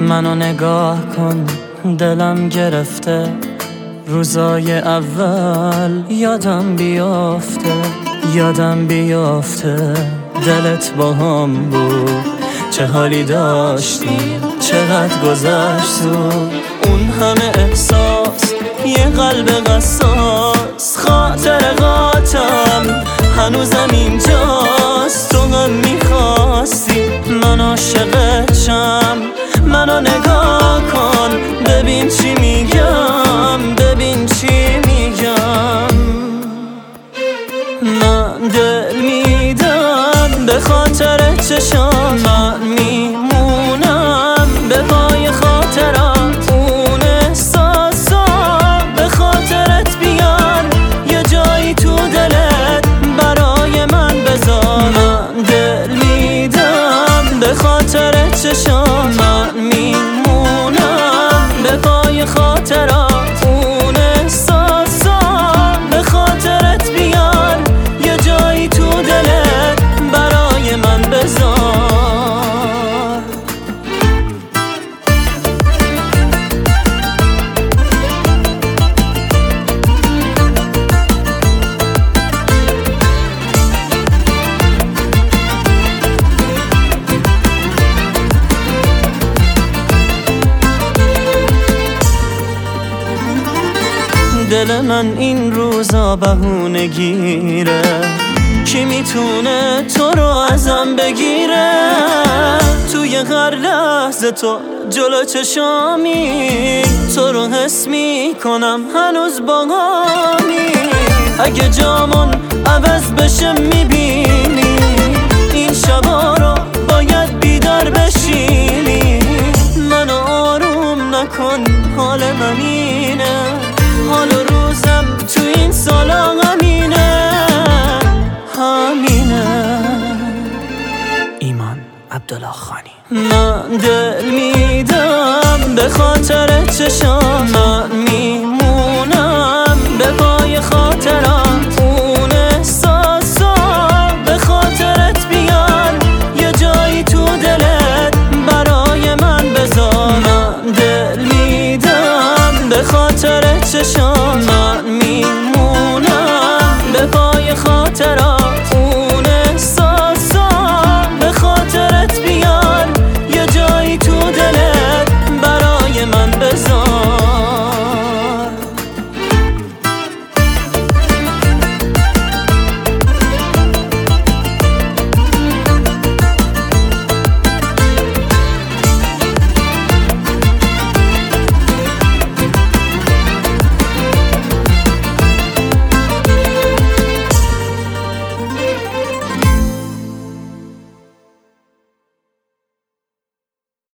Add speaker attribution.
Speaker 1: منو نگاه کن دلم گرفته. روزای اول یادم بیافته یادم بیافته. دلت با هم بود چه حالی داشتیم چقدر گذشت اون همه احساس یه قلب قصاص. خاطر قاتم هنوزم اینجاست. تو هم می‌خواستی من عاشقت شم منو نگاه کن. ببین چی میگم ببین چی میگم. من دل میدم به خاطر چشام من میمونم. دل من این روزا بهونه گیره. کی می‌تونه تو رو ازم بگیره؟ توی هر لحظه تو جلو چشامی. تو رو حس می‌کنم هنوز با همی اگه جامون عوض بشه می‌بینی. این شبا رو باید بیدار بشینی. منو آروم نکن حال من اینه. حال و روزم تو این سالا همینه همینه
Speaker 2: ایمان عبدالله خانی.
Speaker 1: من دل میدم به خاطر چشام من میمونم